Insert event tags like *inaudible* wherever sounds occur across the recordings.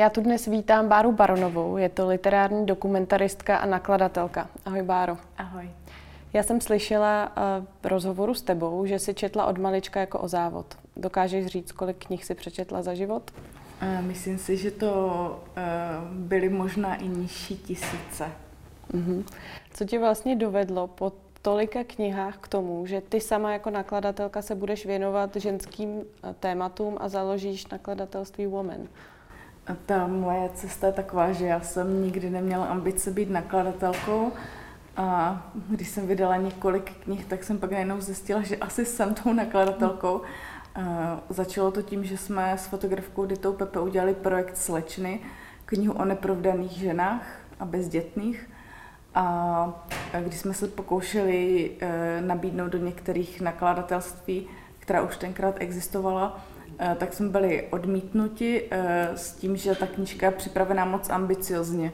Já tu dnes vítám Báru Baronovou, je to literární dokumentaristka a nakladatelka. Ahoj Báro. Ahoj. Já jsem slyšela uh, v rozhovoru s tebou, že si četla od malička jako o závod. Dokážeš říct, kolik knih si přečetla za život? Myslím si, že to uh, byly možná i nižší tisíce. Uh-huh. Co tě vlastně dovedlo po tolika knihách k tomu, že ty sama jako nakladatelka se budeš věnovat ženským tématům a založíš nakladatelství Woman? Ta moje cesta je taková, že já jsem nikdy neměla ambice být nakladatelkou a když jsem vydala několik knih, tak jsem pak najednou zjistila, že asi jsem tou nakladatelkou. Začalo to tím, že jsme s fotografkou Ditou Pepe udělali projekt Slečny, knihu o neprovdaných ženách a bezdětných. A když jsme se pokoušeli e, nabídnout do některých nakladatelství, která už tenkrát existovala, tak jsme byli odmítnuti e, s tím, že ta knižka je připravená moc ambiciozně.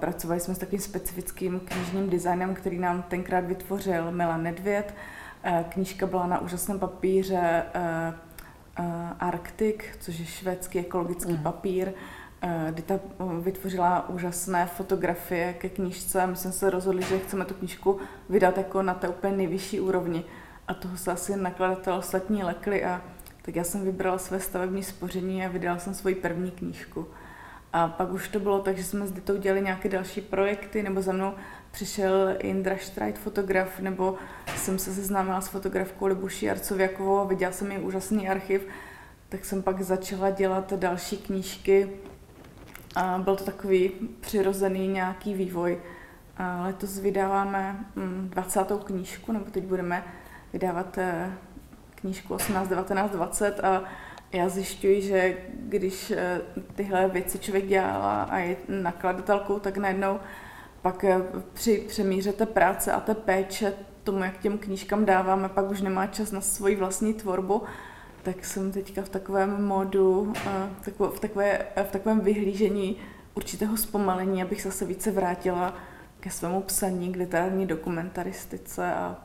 Pracovali jsme s takovým specifickým knižním designem, který nám tenkrát vytvořil Milan Nedvěd. Knížka byla na úžasném papíře Arctic, což je švédský ekologický mm. papír. Dita vytvořila úžasné fotografie ke knížce a my jsme se rozhodli, že chceme tu knížku vydat jako na té úplně nejvyšší úrovni. A toho se asi nakladatel ostatní lekli a tak já jsem vybrala své stavební spoření a vydala jsem svoji první knížku. A pak už to bylo tak, že jsme s Ditou dělali nějaké další projekty, nebo za mnou přišel Indra Streit, fotograf, nebo jsem se seznámila s fotografkou Libuší Arcověkovou a viděla jsem její úžasný archiv, tak jsem pak začala dělat další knížky a byl to takový přirozený nějaký vývoj. A letos vydáváme 20. Mm, knížku, nebo teď budeme vydávat eh, knížku 18, 19, 20 a já zjišťuji, že když eh, tyhle věci člověk dělá a je nakladatelkou, tak najednou pak eh, při přemíře té práce a té péče tomu, jak těm knížkám dáváme, pak už nemá čas na svoji vlastní tvorbu, tak jsem teďka v takovém modu, eh, v, takové, v takovém vyhlížení určitého zpomalení, abych zase více vrátila ke svému psaní, k literární dokumentaristice a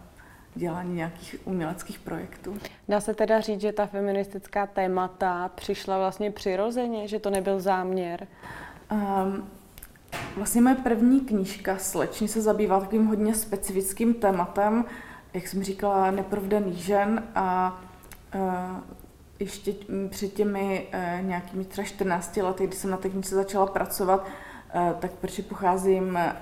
dělání nějakých uměleckých projektů. Dá se teda říct, že ta feministická témata přišla vlastně přirozeně, že to nebyl záměr? Um, vlastně moje první knížka Slečně se zabývá takovým hodně specifickým tématem, jak jsem říkala, neprovdaných žen a uh, ještě před těmi uh, nějakými třeba 14 lety, kdy jsem na té knize začala pracovat, tak protože pocházím eh,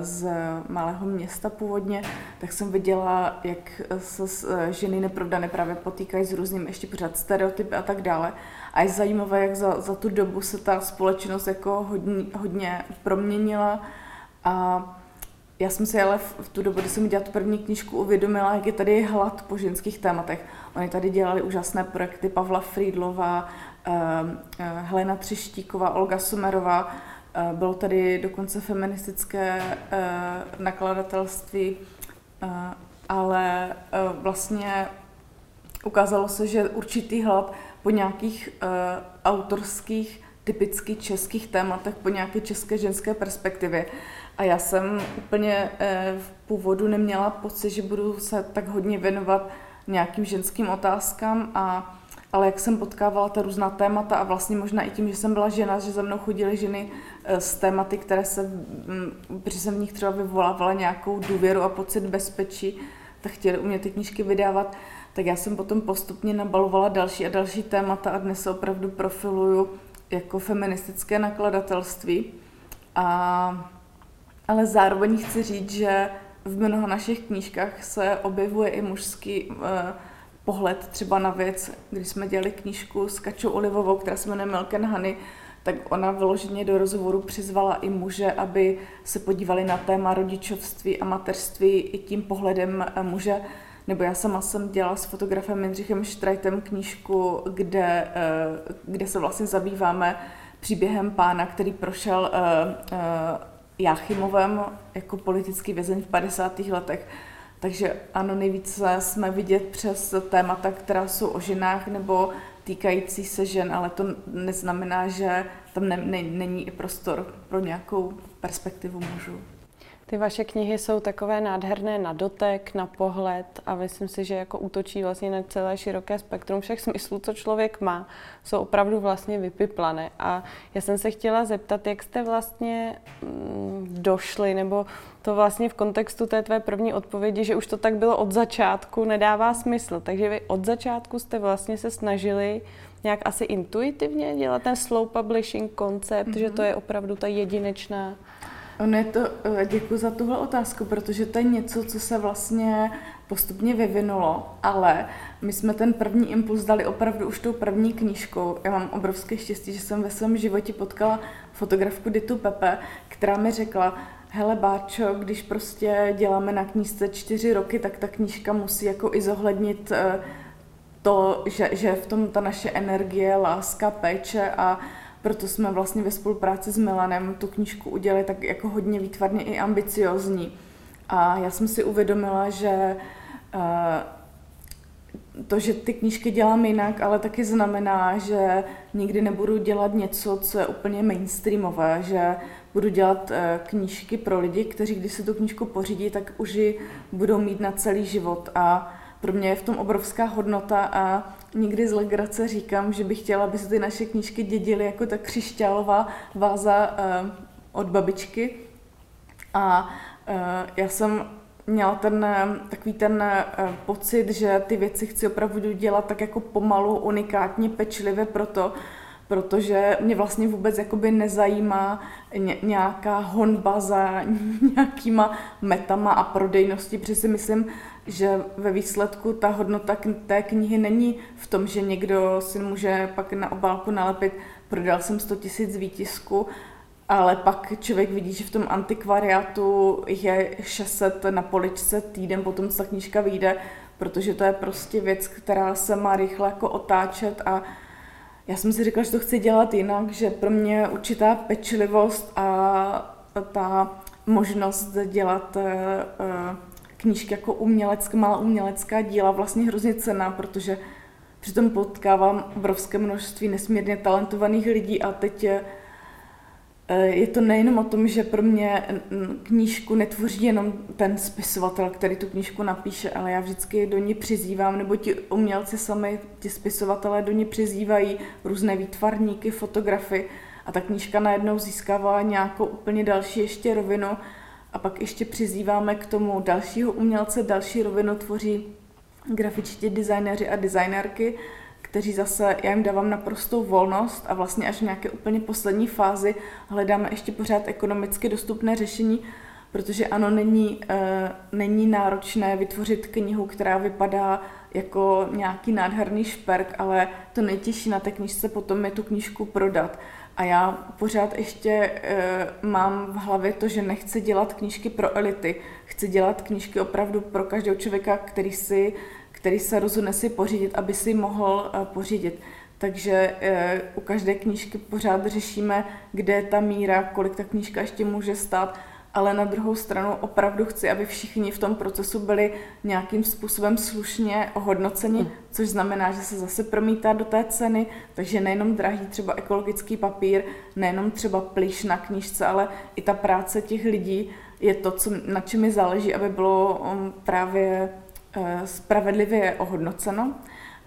z malého města původně, tak jsem viděla, jak se eh, ženy neprovdané právě potýkají s různými ještě pořád stereotypy a tak dále. A je zajímavé, jak za, za tu dobu se ta společnost jako hodně, hodně proměnila a já jsem si ale v, v tu dobu, kdy jsem dělala tu první knížku, uvědomila, jak je tady hlad po ženských tématech. Oni tady dělali úžasné projekty Pavla Friedlova, Helena Třeštíková, Olga Sumerová, Eh, bylo tady dokonce feministické eh, nakladatelství, eh, ale vlastně ukázalo se, že určitý hlad po nějakých autorských, typicky českých tématech, po nějaké české ženské perspektivě. A já jsem úplně v původu neměla pocit, že budu se tak hodně věnovat nějakým ženským otázkám a ale jak jsem potkávala ta různá témata a vlastně možná i tím, že jsem byla žena, že za mnou chodily ženy eh, tématy, které se, mm, protože jsem v nich třeba vyvolávala nějakou důvěru a pocit bezpečí, tak chtěli u mě ty knížky vydávat, tak já jsem potom postupně nabalovala další a další témata a dnes se opravdu profiluju jako feministické nakladatelství. A, ale zároveň chci říct, že v mnoha našich knížkách se objevuje i mužský uh, pohled třeba na věc, když jsme dělali knížku s Kačou Olivovou, která se jmenuje Milk and Honey, tak ona vyloženě do rozhovoru přizvala i muže, aby se podívali na téma rodičovství a mateřství i tím pohledem eh, muže. Nebo já sama jsem dělala s fotografem Jindřichem Štrajtem knížku, kde, eh, kde se vlastně zabýváme příběhem pána, který prošel eh, Jáchymovem jako politický vězeň v 50. letech takže ano, nejvíce jsme vidět přes témata, která jsou o ženách nebo týkající se žen, ale to neznamená, že tam ne, ne, není i prostor pro nějakou perspektivu mužů. Ty vaše knihy jsou takové nádherné na dotek, na pohled a myslím si, že jako útočí vlastně na celé široké spektrum všech smyslů, co člověk má, jsou opravdu vlastně vypiplané. A já jsem se chtěla zeptat, jak jste vlastně mm, došli, nebo to vlastně v kontextu té tvé první odpovědi, že už to tak bylo od začátku, nedává smysl. Takže vy od začátku jste vlastně se snažili nějak asi intuitivně dělat ten slow publishing koncept, mm-hmm. že to je opravdu ta jedinečná Ono je to, eh, děkuji za tuhle otázku, protože to je něco, co se vlastně postupně vyvinulo, ale my jsme ten první impuls dali opravdu už tou první knížkou. Já mám obrovské štěstí, že jsem ve svém životě potkala fotografku Ditu Pepe, která mi řekla, hele Báčo, když prostě děláme na knížce čtyři roky, tak ta knížka musí jako i zohlednit eh, to, že, že v tom ta naše energie, láska, péče a proto jsme vlastně ve spolupráci s Milanem tu knížku udělali tak jako hodně výtvarně i ambiciozní. A já jsem si uvědomila, že eh, to, že ty knížky dělám jinak, ale taky znamená, že nikdy nebudu dělat něco, co je úplně mainstreamové, že budu dělat eh, knížky pro lidi, kteří když si tu knížku pořídí, tak už ji budou mít na celý život a pro mě je v tom obrovská hodnota a někdy z legrace říkám, že bych chtěla, aby se ty naše knížky dědily jako ta křišťálová váza uh, od babičky. A uh, já jsem měla ten, takový ten uh, pocit, že ty věci chci opravdu dělat tak jako pomalu, unikátně, pečlivě proto, protože mě vlastně vůbec jakoby nezajímá nějaká honba za *laughs* nějakýma metama a prodejnosti, protože si myslím, že ve výsledku ta hodnota té knihy není v tom, že někdo si může pak na obálku nalepit, prodal jsem 100 tisíc výtisku, ale pak člověk vidí, že v tom antikvariátu je 600 na poličce týden potom, co ta knížka vyjde, protože to je prostě věc, která se má rychle jako otáčet a já jsem si řekla, že to chci dělat jinak, že pro mě určitá pečlivost a ta možnost dělat eh, knížky jako umělecká, malá umělecká díla vlastně hrozně cená, protože přitom potkávám obrovské množství nesmírně talentovaných lidí a teď je, eh, je to nejenom o tom, že pro mě knížku netvoří jenom ten spisovatel, který tu knížku napíše, ale já vždycky do ní přizývám, nebo ti umělci sami, ti spisovatelé do ní přizývají různé výtvarníky, fotografy a ta knížka najednou získává nějakou úplně další ještě rovinu a pak ještě přizýváme k tomu dalšího umělce, další rovinu tvoří grafičtí designéři a designérky, kteří zase, já jim dávám naprostou volnost a vlastně až v nějaké úplně poslední fázi hledáme ještě pořád ekonomicky dostupné řešení, protože ano, není, e, není náročné vytvořit knihu, která vypadá jako nějaký nádherný šperk, ale to nejtěžší na té knižce potom je tu knížku prodat. A já pořád ještě e, mám v hlavě to, že nechci dělat knížky pro elity. Chci dělat knížky opravdu pro každého člověka, který, si, který se rozhodne si pořídit, aby si mohl e, pořídit. Takže e, u každé knížky pořád řešíme, kde je ta míra, kolik ta knížka ještě může stát ale na druhou stranu opravdu chci, aby všichni v tom procesu byli nějakým způsobem slušně ohodnoceni, mm. což znamená, že se zase promítá do té ceny, takže nejenom drahý třeba ekologický papír, nejenom třeba plíš na knížce, ale i ta práce těch lidí je to, co, na čem mi záleží, aby bylo um, právě uh, spravedlivě ohodnoceno.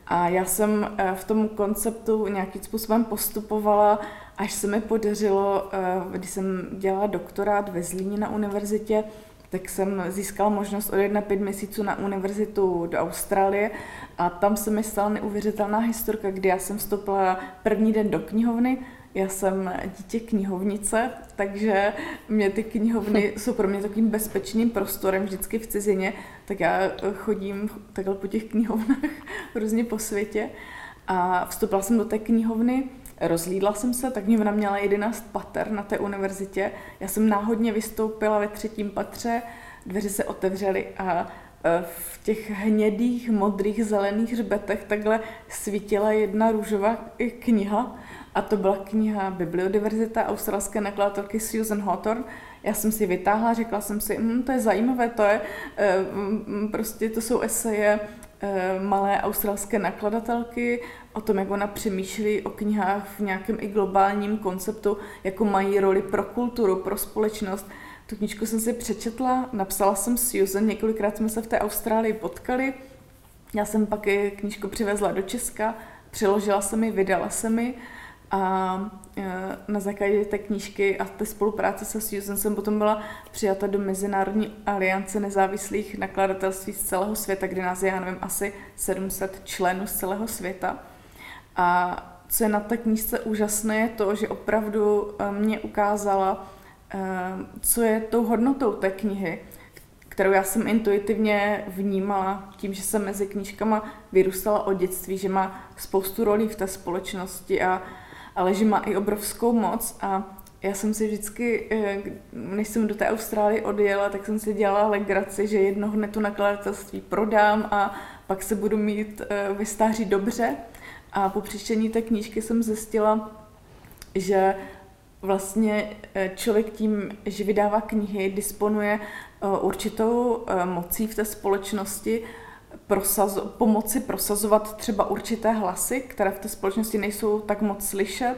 A já jsem uh, v tom konceptu nějakým způsobem postupovala až se mi podařilo, eh, když jsem dělala doktorát ve Zlíně na univerzitě, tak jsem získala možnost odjet na pět měsíců na univerzitu do Austrálie a tam se mi stala neuvěřitelná historka, kdy já jsem vstoupila první den do knihovny, já jsem dítě knihovnice, takže mě ty knihovny jsou pro mě takovým bezpečným prostorem vždycky v cizině, tak já chodím takhle po těch knihovnách *laughs* různě po světě a vstoupila jsem do té knihovny Rozlídla jsem se, tak mě ona měla 11 pater na té univerzitě. Já jsem náhodně vystoupila ve třetím patře, dveře se otevřely a e, v těch hnědých, modrých, zelených hřbetech takhle svítila jedna růžová kniha a to byla kniha Bibliodiverzita australské nakladatelky Susan Hawthorne. Já jsem si vytáhla, řekla jsem si, hm, to je zajímavé, to je, e, prostě to jsou eseje malé australské nakladatelky, o tom, jak ona přemýšlí o knihách v nějakém i globálním konceptu, jako mají roli pro kulturu, pro společnost. Tu knížku jsem si přečetla, napsala jsem Susan, několikrát jsme se v té Austrálii potkali. Já jsem pak i knížku přivezla do Česka, přeložila jsem ji, vydala jsem ji a e, na základě té knížky a té spolupráce se Susan jsem potom byla přijata do Mezinárodní aliance nezávislých nakladatelství z celého světa, kde nás je, já nevím, asi 700 členů z celého světa. A co je na té knížce úžasné, je to, že opravdu e, mě ukázala, e, co je tou hodnotou té knihy, kterou já jsem intuitivně vnímala tím, že jsem mezi knížkama vyrůstala od dětství, že má spoustu rolí v té společnosti a ale že má i obrovskou moc a já jsem si vždycky, eh, než jsem do té Austrálie odjela, tak jsem si dělala legraci, že jednoho dne tu nakladatelství prodám a pak se budu mít eh, ve stáří dobře. A po přečtení té knížky jsem zjistila, že vlastně eh, člověk tím, že vydává knihy, disponuje určitou mocí v té společnosti, prosaz, pomoci prosazovat třeba určité hlasy, které v té společnosti nejsou tak moc slyšet,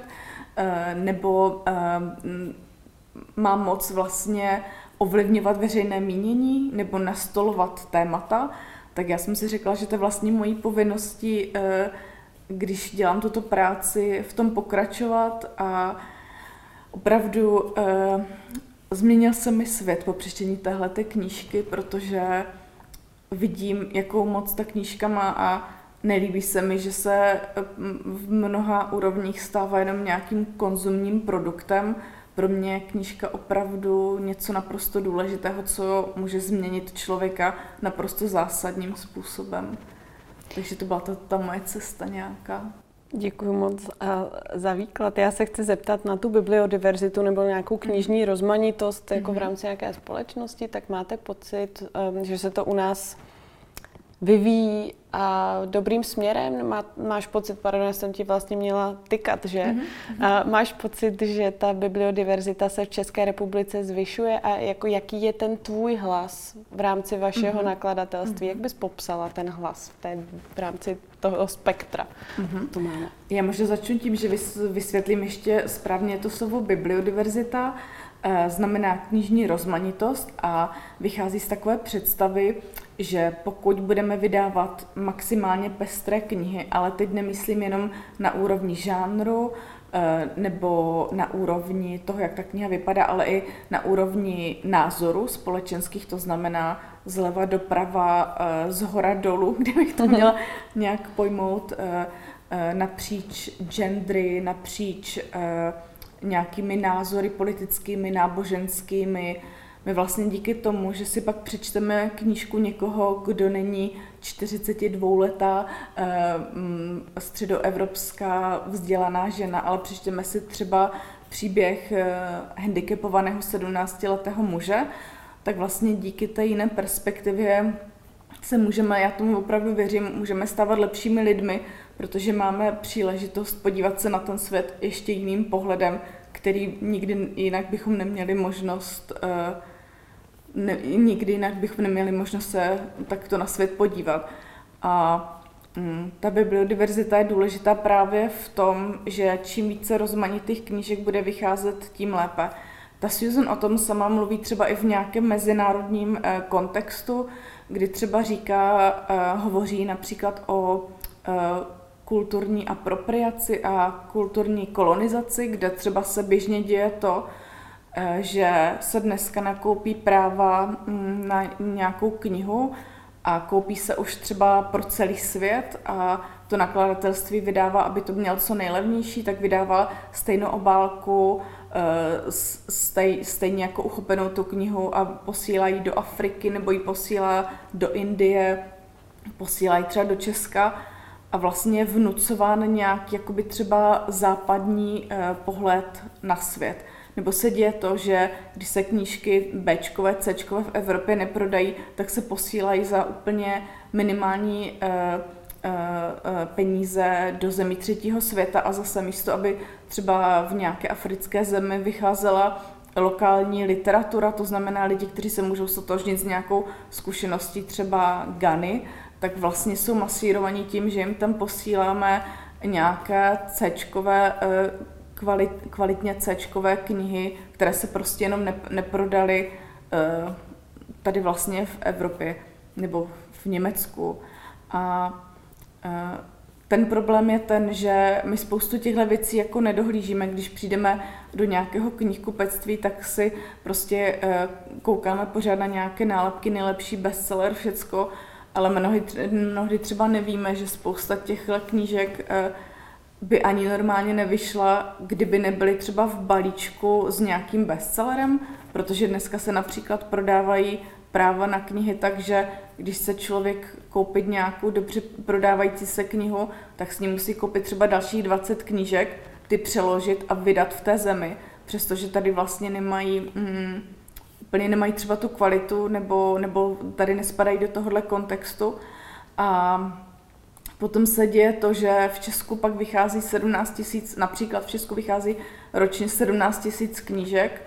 eh, nebo eh, má moc vlastně ovlivňovat veřejné mínění nebo nastolovat témata, tak já jsem si řekla, že to je vlastně mojí povinností, eh, když dělám tuto práci, v tom pokračovat a opravdu změnil se mi svět po přečtení téhle knížky, protože vidím, jakou moc ta knížka má a nelíbí se mi, že se mm, v mnoha úrovních stává jenom nějakým konzumním produktem. Pro mě je knížka opravdu něco naprosto důležitého, co může změnit člověka naprosto zásadním způsobem. Takže to byla ta, ta moje cesta nějaká. Děkuji moc za výklad. Já se chci zeptat na tu bibliodiverzitu nebo nějakou knižní rozmanitost jako v mhm. rámci nějaké společnosti, tak máte pocit, um, že se to u nás vyvíjí a dobrým směrem. Má, máš pocit, pardon, já jsem ti vlastně měla tykat, že mm-hmm. a máš pocit, že ta bibliodiverzita se v České republice zvyšuje a jako jaký je ten tvůj hlas v rámci vašeho mm-hmm. nakladatelství? Mm-hmm. Jak bys popsala ten hlas v, té, v rámci toho spektra? Mm-hmm. To máme. Já možná začnu tím, že vysvětlím ještě správně to slovo bibliodiverzita. Eh, znamená knižní rozmanitost a vychází z takové představy, že pokud budeme vydávat maximálně pestré knihy, ale teď nemyslím jenom na úrovni žánru eh, nebo na úrovni toho, jak ta kniha vypadá, ale i na úrovni názoru společenských, to znamená zleva doprava, eh, z hora dolů, *laughs* kdybych to měla nějak pojmout napříč gendry, napříč nějakými názory politickými, náboženskými. My vlastně díky tomu, že si pak přečteme knížku někoho, kdo není 42-letá eh, mm, středoevropská vzdělaná žena, ale přečteme si třeba příběh eh, handicapovaného 17-letého muže, tak vlastně díky té jiné perspektivě se můžeme, já tomu opravdu věřím, můžeme stávat lepšími lidmi, protože máme příležitost podívat se na ten svět ještě jiným pohledem, který nikdy jinak bychom neměli možnost, eh, ne, nikdy jinak bychom neměli možnost se takto na svět podívat. A mm, ta bibliodiverzita je důležitá právě v tom, že čím více rozmanitých knížek bude vycházet, tím lépe. Ta Susan o tom sama mluví třeba i v nějakém mezinárodním eh, kontextu, kdy třeba říká, eh, hovoří například o kulturní apropriaci a kulturní kolonizaci, kde třeba se běžně děje to, eh, že se dneska nakoupí práva mm, na nějakou knihu a koupí se už třeba pro celý svět a to nakladatelství vydává, aby to měl co nejlevnější, tak vydává stejnou obálku, eh, stej, stejně jako uchopenou tu knihu a posílá ji do Afriky nebo ji posílá do Indie, posílá ji třeba do Česka a vlastně vnucován nějak jakoby třeba západní eh, pohled na svět. Nebo se děje to, že když se knížky Bčkové, Cčkové v Evropě neprodají, tak se posílají za úplně minimální eh, eh, peníze do zemí třetího světa a zase místo, aby třeba v nějaké africké zemi vycházela lokální literatura, to znamená lidi, kteří se můžou sotožnit s nějakou zkušeností třeba Gany, tak vlastně jsou masírovaní tím, že jim tam posíláme nějaké C kvalit, kvalitně c knihy, které se prostě jenom neprodaly uh, tady vlastně v Evropě nebo v Německu. A uh, ten problém je ten, že my spoustu těchto věcí jako nedohlížíme. Když přijdeme do nějakého knihkupectví, tak si prostě uh, koukáme pořád na nějaké nálepky, nejlepší bestseller, všecko, ale mnohdy, mnohdy třeba nevíme, že spousta těchto knížek by ani normálně nevyšla, kdyby nebyly třeba v balíčku s nějakým bestsellerem, protože dneska se například prodávají práva na knihy, takže když se člověk koupit nějakou dobře prodávající se knihu, tak s ní musí koupit třeba dalších 20 knížek, ty přeložit a vydat v té zemi, přestože tady vlastně nemají, mm, úplně nemají třeba tu kvalitu, nebo, nebo tady nespadají do tohohle kontextu. A Potom se děje to, že v Česku pak vychází 17 tisíc, například v Česku vychází ročně 17 tisíc knížek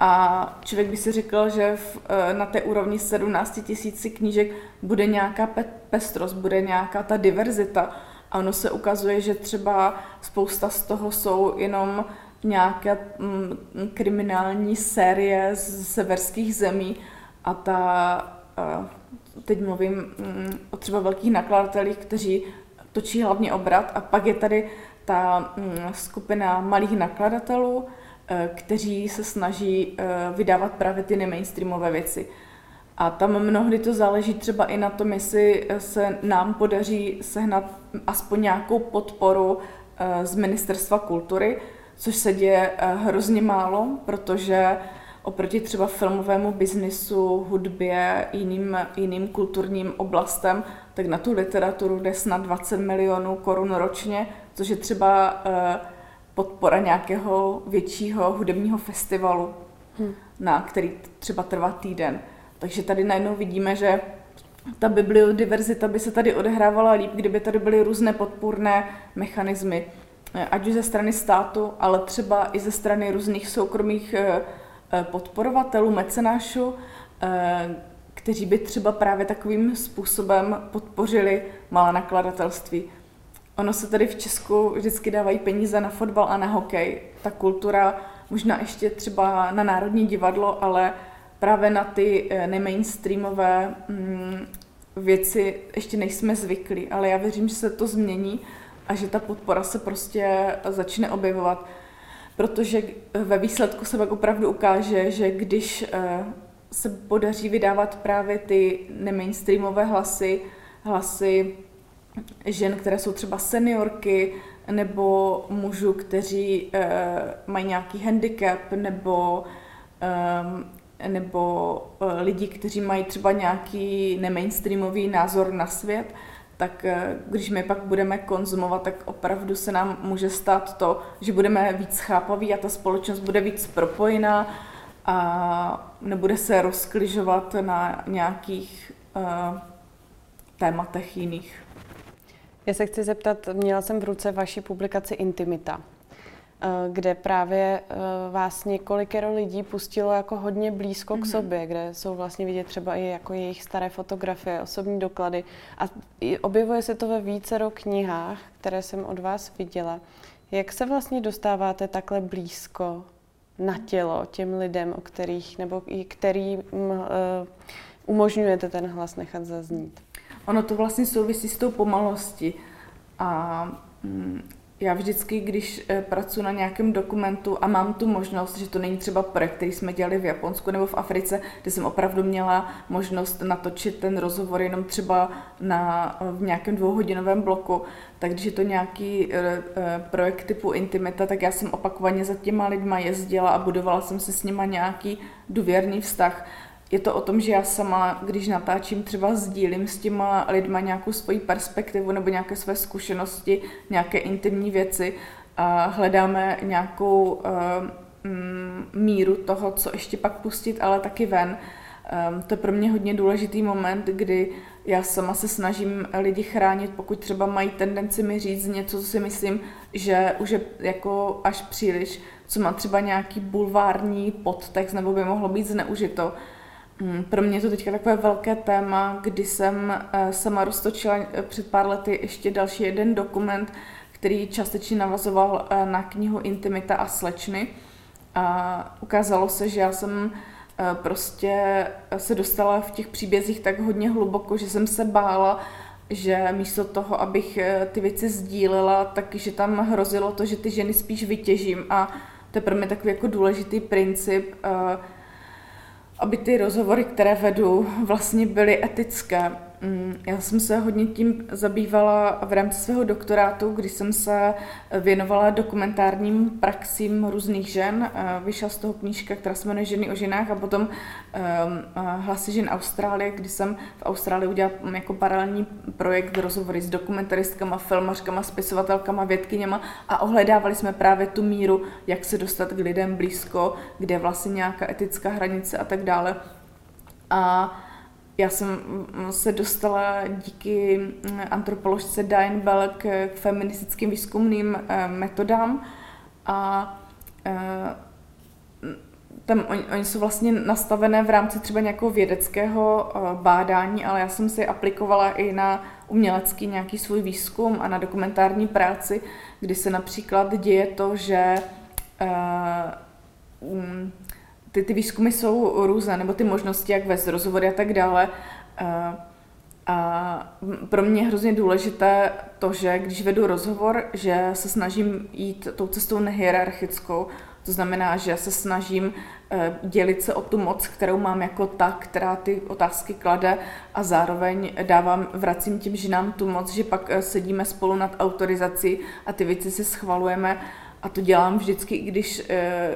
a člověk by si řekl, že v, eh, na té úrovni 17 tisíci knížek bude nějaká pe- pestrost, bude nějaká ta diverzita. A ono se ukazuje, že třeba spousta z toho jsou jenom nějaké mm, kriminální série z severských zemí a ta, uh, teď mluvím mm, o třeba velkých nakladatelích, kteří točí hlavně obrat a pak je tady ta mm, skupina malých nakladatelů, eh, kteří se snaží eh, vydávat právě ty nemainstreamové věci. A tam mnohdy to záleží třeba i na tom, jestli se nám podaří sehnat aspoň nějakou podporu eh, z Ministerstva kultury, což se děje hrozně málo, protože oproti třeba filmovému biznisu, hudbě, jiným, jiným kulturním oblastem, tak na tu literaturu jde snad 20 milionů korun ročně, což je třeba eh, podpora nějakého většího hudebního festivalu, hmm. na který třeba trvá týden. Takže tady najednou vidíme, že ta bibliodiverzita by se tady odehrávala líp, kdyby tady byly různé podpůrné mechanismy, eh, ať už ze strany státu, ale třeba i ze strany různých soukromých eh, podporovatelů, mecenášů, eh, kteří by třeba právě takovým způsobem podpořili malé nakladatelství. Ono se tady v Česku vždycky dávají peníze na fotbal a na hokej. Ta kultura, možná ještě třeba na Národní divadlo, ale právě na ty eh, nemainstreamové mm, věci ještě nejsme zvyklí. Ale já věřím, že se to změní a že ta podpora se prostě začne objevovat protože ve výsledku se pak opravdu ukáže, že když eh, se podaří vydávat právě ty nemainstreamové hlasy, hlasy žen, které jsou třeba seniorky, nebo mužů, kteří eh, mají nějaký handicap, nebo, eh, nebo lidi, kteří mají třeba nějaký nemainstreamový názor na svět, tak eh, když my pak budeme konzumovat, tak opravdu se nám může stát to, že budeme víc chápaví a ta společnost bude víc propojená a nebude se rozkližovat na nějakých uh, tématech jiných. Já se chci zeptat, měla jsem v ruce vaši publikaci Intimita. Eh, kde právě eh, vás několikero lidí pustilo jako hodně blízko k mhm. sobě, kde jsou vlastně vidět třeba i jako jejich staré fotografie, osobní doklady. A objevuje se to ve vícero knihách, které jsem od vás viděla. Jak se vlastně dostáváte takhle blízko na tělo těm lidem, o kterých, nebo i kterým uh, umožňujete ten hlas nechat zaznít? Ono to vlastně souvisí s tou pomalostí. A mm, já vždycky, když eh, pracuji na nějakém dokumentu a mám tu možnost, že to není třeba projekt, který jsme dělali v Japonsku nebo v Africe, kde jsem opravdu měla možnost natočit ten rozhovor jenom třeba na, v nějakém dvouhodinovém bloku, tak když je to nějaký eh, eh, projekt typu Intimita, tak já jsem opakovaně za těma lidma jezdila a budovala jsem si s nima nějaký důvěrný vztah je to o tom, že já sama, když natáčím, třeba sdílím s těma lidma nějakou svoji perspektivu nebo nějaké své zkušenosti, nějaké intimní věci a hledáme nějakou uh, míru toho, co ještě pak pustit, ale taky ven. Um, to je pro mě hodně důležitý moment, kdy já sama se snažím lidi chránit, pokud třeba mají tendenci mi říct něco, co si myslím, že už je jako až příliš, co má třeba nějaký bulvární podtext nebo by mohlo být zneužito pro mě je to teďka takové velké téma, kdy jsem eh, sama roztočila eh, před pár lety ještě další jeden dokument, který částečně navazoval eh, na knihu Intimita a slečny. A ukázalo se, že já jsem prostě se dostala v těch příbězích tak hodně hluboko, že jsem se bála, že místo toho, abych ty věci sdílela, takže tam hrozilo to, že ty ženy spíš vytěžím a to je pro mě takový jako důležitý princip, aby ty rozhovory, které vedu, vlastně byly etické. Mm, já jsem se hodně tím zabývala v rámci svého doktorátu, kdy jsem se věnovala dokumentárním praxím různých žen. Vyšla z toho knížka, která se jmenuje Ženy o ženách a potom um, Hlasy žen Austrálie, kdy jsem v Austrálii udělala jako paralelní projekt rozhovory s dokumentaristkama, filmařkama, spisovatelkama, vědkyněma a ohledávali jsme právě tu míru, jak se dostat k lidem blízko, kde vlastně nějaká etická hranice a tak dále. A já jsem mm, se dostala díky mm, antropoložce Diane Bell k, feministickým výzkumným eh, metodám a eh, tam oni, oni jsou vlastně nastavené v rámci třeba nějakého vědeckého eh, bádání, ale já jsem si aplikovala i na umělecký nějaký svůj výzkum a na dokumentární práci, kdy se například děje to, že um, ty, ty výzkumy jsou různé, nebo ty možnosti, jak vést rozhovory a tak dále. A, a pro mě je hrozně důležité to, že když vedu rozhovor, že se snažím jít tou cestou nehierarchickou, to znamená, že se snažím e, dělit se o tu moc, kterou mám jako ta, která ty otázky klade a zároveň dávám, vracím tím ženám tu moc, že pak e, sedíme spolu nad autorizací a ty věci si schvalujeme a to dělám vždycky, i když, eh,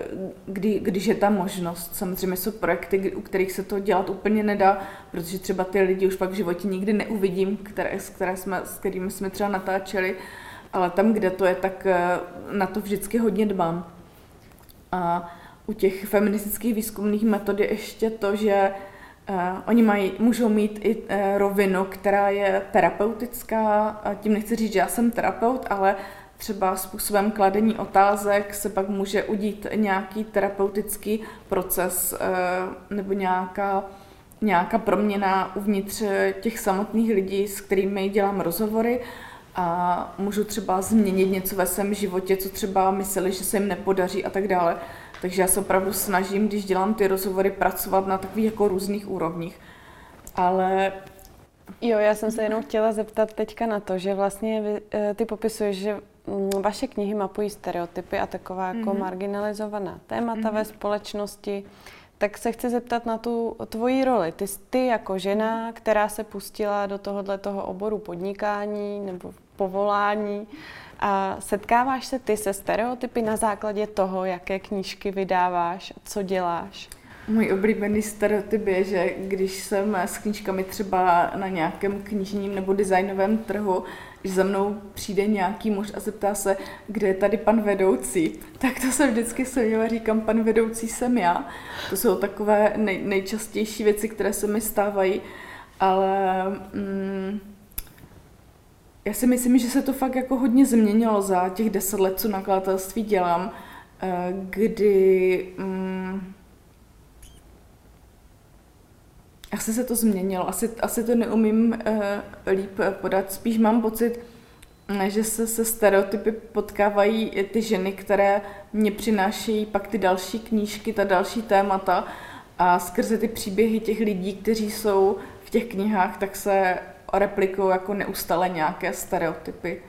kdy, když je ta možnost. Samozřejmě jsou projekty, u kterých se to dělat úplně nedá, protože třeba ty lidi už pak v životě nikdy neuvidím, které, s, které jsme, s kterými jsme třeba natáčeli, ale tam, kde to je, tak eh, na to vždycky hodně dbám. A u těch feministických výzkumných metod je ještě to, že Uh, oni mají, můžou mít i uh, rovinu, která je terapeutická. Tím nechci říct, že já jsem terapeut, ale třeba způsobem kladení otázek se pak může udít nějaký terapeutický proces eh, nebo nějaká, nějaká proměna uvnitř těch samotných lidí, s kterými dělám rozhovory a můžu třeba změnit něco ve svém životě, co třeba mysleli, že se jim nepodaří a tak dále. Takže já se opravdu snažím, když dělám ty rozhovory, pracovat na takových jako různých úrovních. Ale Jo, já jsem se jenom chtěla zeptat teďka na to, že vlastně eh, ty popisuješ, že vaše knihy mapují stereotypy a taková jako mm-hmm. marginalizovaná témata mm-hmm. ve společnosti. Tak se chci zeptat na tu tvoji roli. Ty, ty jako žena, která se pustila do tohohle toho oboru podnikání nebo povolání, a setkáváš se ty se stereotypy na základě toho, jaké knížky vydáváš, co děláš? Můj oblíbený stereotyp je, že když jsem s knížkami třeba na nějakém knižním nebo designovém trhu, když za mnou přijde nějaký muž a zeptá se, kde je tady pan vedoucí, tak to se vždycky směju a říkám, pan vedoucí jsem já. To jsou takové nej, nejčastější věci, které se mi stávají, ale mm, já si myslím, že se to fakt jako hodně změnilo za těch deset let, co nakladatelství dělám, eh, kdy mm, asi se to změnilo, asi, asi to neumím uh, líp podat, spíš mám pocit, že se se stereotypy potkávají ty ženy, které mě přinášejí pak ty další knížky, ta další témata. A skrze ty příběhy těch lidí, kteří jsou v těch knihách, tak se replikují jako neustále nějaké stereotypy.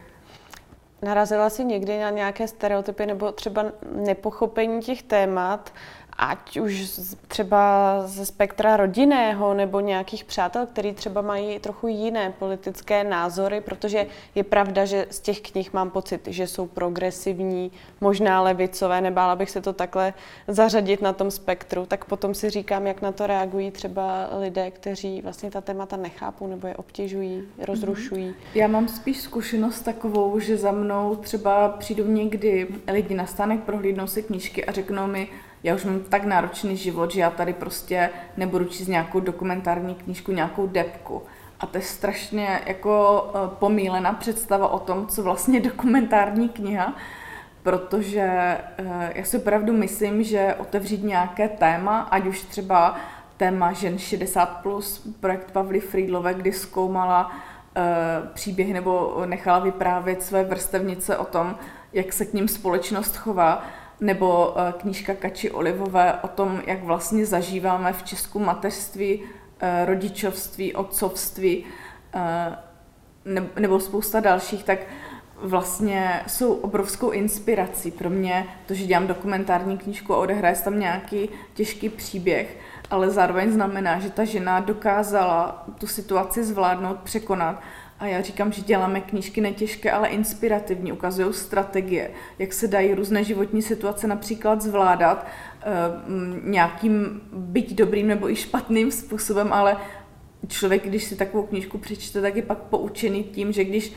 Narazila jsi někdy na nějaké stereotypy nebo třeba nepochopení těch témat, ať už třeba ze spektra rodinného nebo nějakých přátel, který třeba mají trochu jiné politické názory, protože je pravda, že z těch knih mám pocit, že jsou progresivní, možná levicové, nebála bych se to takhle zařadit na tom spektru, tak potom si říkám, jak na to reagují třeba lidé, kteří vlastně ta témata nechápou nebo je obtěžují, rozrušují. Já mám spíš zkušenost takovou, že za mnou třeba přijdu někdy lidi na stánek, prohlídnou si knížky a řeknou mi, já už mám tak náročný život, že já tady prostě nebudu číst nějakou dokumentární knížku, nějakou depku. A to je strašně jako eh, pomílená představa o tom, co vlastně je dokumentární kniha, protože eh, já si opravdu myslím, že otevřít nějaké téma, ať už třeba téma žen 60+, plus, projekt Pavly Friedlové, kdy zkoumala příběhy nebo nechala vyprávět své vrstevnice o tom, jak se k ním společnost chová, nebo eh, knížka Kači Olivové o tom, jak vlastně zažíváme v Česku mateřství, eh, rodičovství, otcovství, nebo spousta dalších, tak vlastně jsou obrovskou inspirací pro mě, to, že dělám dokumentární knížku a odehraje tam nějaký těžký příběh, ale zároveň znamená, že ta žena dokázala tu situaci zvládnout, překonat. A já říkám, že děláme knížky netěžké, ale inspirativní, ukazují strategie, jak se dají různé životní situace například zvládat eh, nějakým byť dobrým nebo i špatným způsobem, ale člověk, když si takovou knížku přečte, tak je pak poučený tím, že když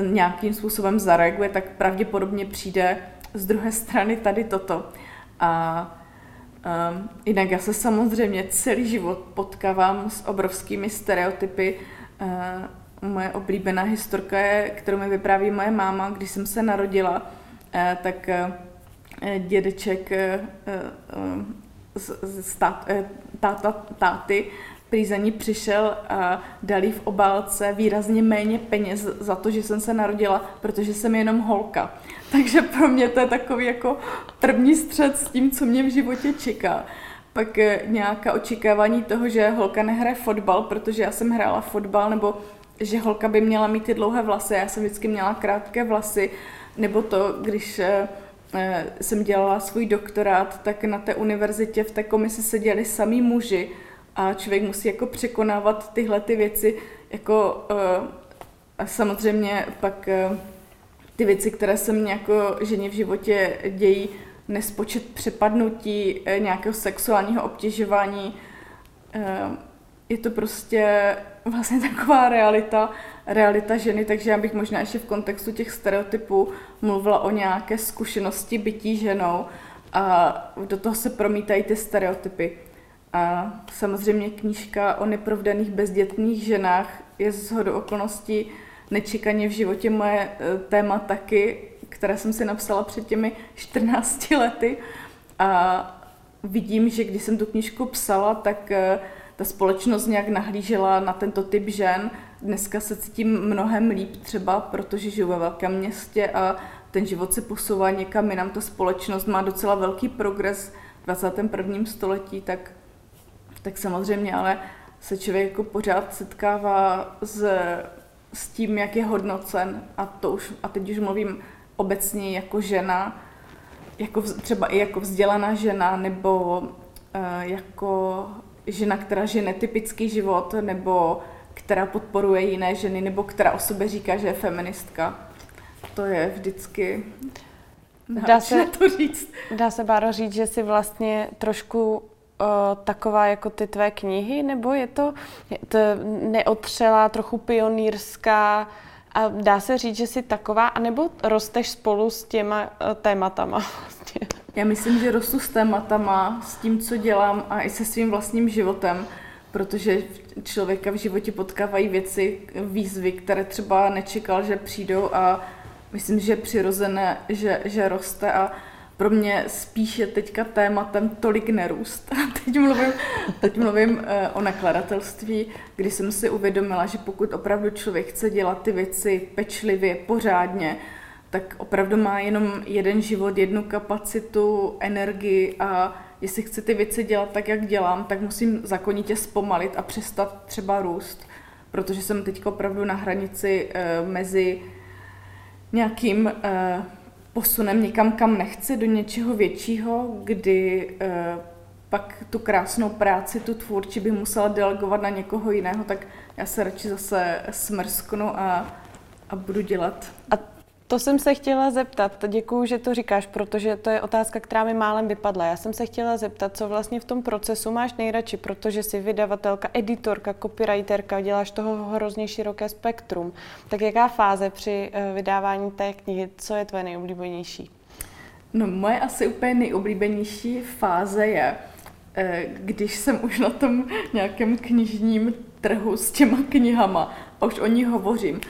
nějakým způsobem zareaguje, tak pravděpodobně přijde z druhé strany tady toto. A um, jinak já se samozřejmě celý život potkávám s obrovskými stereotypy. Uh, moje oblíbená historka je, kterou mi vypráví moje máma, když jsem se narodila, uh, tak uh, dědeček uh, z, z tát, táta, táty prý za ní přišel a dal jí v obálce výrazně méně peněz za to, že jsem se narodila, protože jsem jenom holka. *laughs* Takže pro mě to je takový jako první střed s tím, co mě v životě čeká. Pak eh, nějaká očekávání toho, že holka nehraje fotbal, protože já jsem hrála fotbal, nebo že holka by měla mít ty dlouhé vlasy, já jsem vždycky měla krátké vlasy, nebo to, když eh, eh, jsem dělala svůj doktorát, tak na té univerzitě v té komisi seděli samý muži, a člověk musí jako překonávat tyhle ty věci, jako uh, a samozřejmě pak ty věci, které se mě jako ženě v životě dějí, nespočet přepadnutí, nějakého sexuálního obtěžování, je to prostě vlastně taková realita, realita ženy, takže já bych možná ještě v kontextu těch stereotypů mluvila o nějaké zkušenosti bytí ženou a do toho se promítají ty stereotypy. A samozřejmě knížka o neprovdaných bezdětných ženách je z hodu okolností nečekaně v životě moje e, téma taky, které jsem si napsala před těmi 14 lety. A vidím, že když jsem tu knížku psala, tak e, ta společnost nějak nahlížela na tento typ žen. Dneska se cítím mnohem líp třeba, protože žiju ve velkém městě a ten život se posouvá někam jinam. Ta společnost má docela velký progres v 21. století, tak tak samozřejmě ale se člověk jako pořád setkává s, s tím, jak je hodnocen a, to už, a teď už mluvím obecně jako žena, jako třeba i jako vzdělaná žena nebo uh, jako žena, která žije netypický život nebo která podporuje jiné ženy nebo která o sobě říká, že je feministka. To je vždycky Dá se, *laughs* to říct. Dá se, Báro, říct, že si vlastně trošku uh, taková jako ty tvé knihy, nebo je to, to neotřelá, trochu pionýrská a dá se říct, že jsi taková, anebo rosteš spolu s těma uh, tématama *laughs* vlastně? Já myslím, že rostu s tématama, s tím, co dělám a i se svým vlastním životem, protože člověka v životě potkávají věci, výzvy, které třeba nečekal, že přijdou a myslím, že je přirozené, že, že roste a pro mě spíš je teďka tématem tolik nerůst. *laughs* teď mluvím, teď mluvím eh, o nakladatelství, kdy jsem si uvědomila, že pokud opravdu člověk chce dělat ty věci pečlivě, pořádně, tak opravdu má jenom jeden život, jednu kapacitu, energii a jestli chci ty věci dělat tak, jak dělám, tak musím zakonitě zpomalit a přestat třeba růst, protože jsem teď opravdu na hranici uh, mezi nějakým uh, posunem někam, kam nechci, do něčeho většího, kdy uh, pak tu krásnou práci, tu tvůrči bych musela delegovat na někoho jiného, tak já se radši zase smrsknu a, a budu dělat. A to jsem se chtěla zeptat. Děkuju, že to říkáš, protože to je otázka, která mi málem vypadla. Já jsem se chtěla zeptat, co vlastně v tom procesu máš nejradši, protože jsi vydavatelka, editorka, copywriterka, děláš toho hrozně široké spektrum. Tak jaká fáze při eh, vydávání té knihy, co je tvoje nejoblíbenější? No moje asi úplně nejoblíbenější fáze je, eh, když jsem už na tom nějakém knižním trhu s těma knihama a už o ní hovořím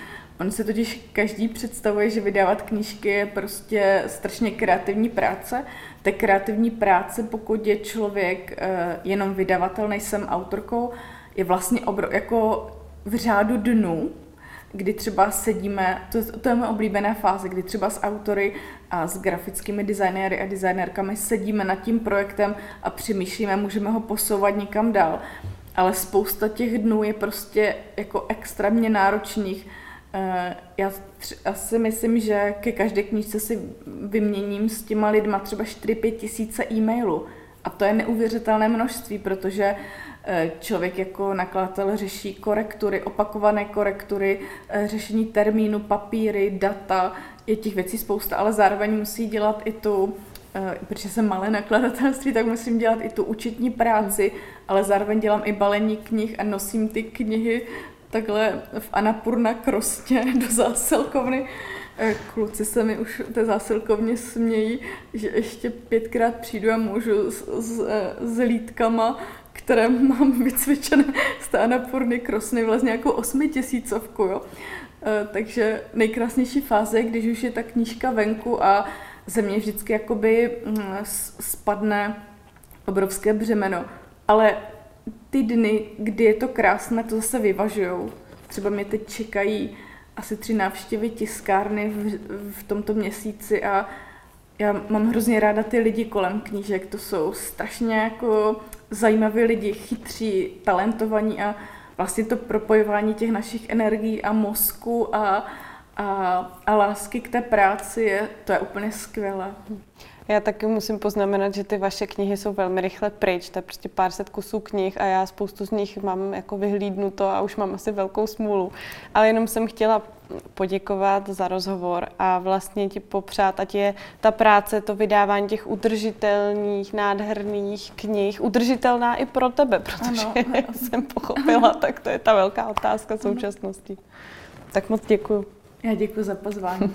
On si totiž každý představuje, že vydávat knížky je prostě strašně kreativní práce. Ta kreativní práce, pokud je člověk uh, jenom vydavatel, nejsem autorkou, je vlastně obro, jako v řádu dnů, kdy třeba sedíme, to, to je moje oblíbená fáze, kdy třeba s autory a s grafickými designéry a designérkami sedíme nad tím projektem a přemýšlíme, můžeme ho posouvat někam dál. Ale spousta těch dnů je prostě jako extrémně náročných. Eh, já asi myslím, že ke každé knížce si vyměním s těma lidma třeba 4-5 tisíce e-mailů. A to je neuvěřitelné množství, protože Eh, člověk jako nakladatel řeší korektury, opakované korektury, eh, řešení termínu, papíry, data, je těch věcí spousta, ale zároveň musí dělat i tu, protože jsem malé nakladatelství, tak musím dělat i tu účetní práci, ale zároveň dělám i balení knih a nosím ty knihy takhle v Anapurna krostě *laughs* do zásilkovny. Kluci se mi už té zásilkovně smějí, že ještě pětkrát přijdu a můžu s, s, s lítkama které *laughs* mám vycvičené z té Anapurny Krosny vlastně jako osmitisícovku, jo. E, takže nejkrásnější fáze když už je ta knížka venku a ze mě vždycky jakoby mm, spadne obrovské břemeno. Ale ty dny, kdy je to krásné, to zase vyvažujou. Třeba mě teď čekají asi tři návštěvy tiskárny v, v tomto měsíci a já mám hrozně ráda ty lidi kolem knížek, to jsou strašně jako zajímaví lidi, chytří, talentovaní a vlastně to propojování těch našich energií a mozku a, a, a lásky k té práci je, to je úplně skvělé. Já taky musím poznamenat, že ty vaše knihy jsou velmi rychle pryč, to je prostě pár set kusů knih a já spoustu z nich mám jako vyhlídnuto a už mám asi velkou smůlu. Ale jenom jsem chtěla poděkovat za rozhovor a vlastně ti popřát, ať je ta práce, to vydávání těch udržitelných, nádherných knih, udržitelná i pro tebe, protože ano. *laughs* já jsem pochopila, *laughs* tak to je ta velká otázka současnosti. Tak moc děkuji. Já děkuji za pozvání.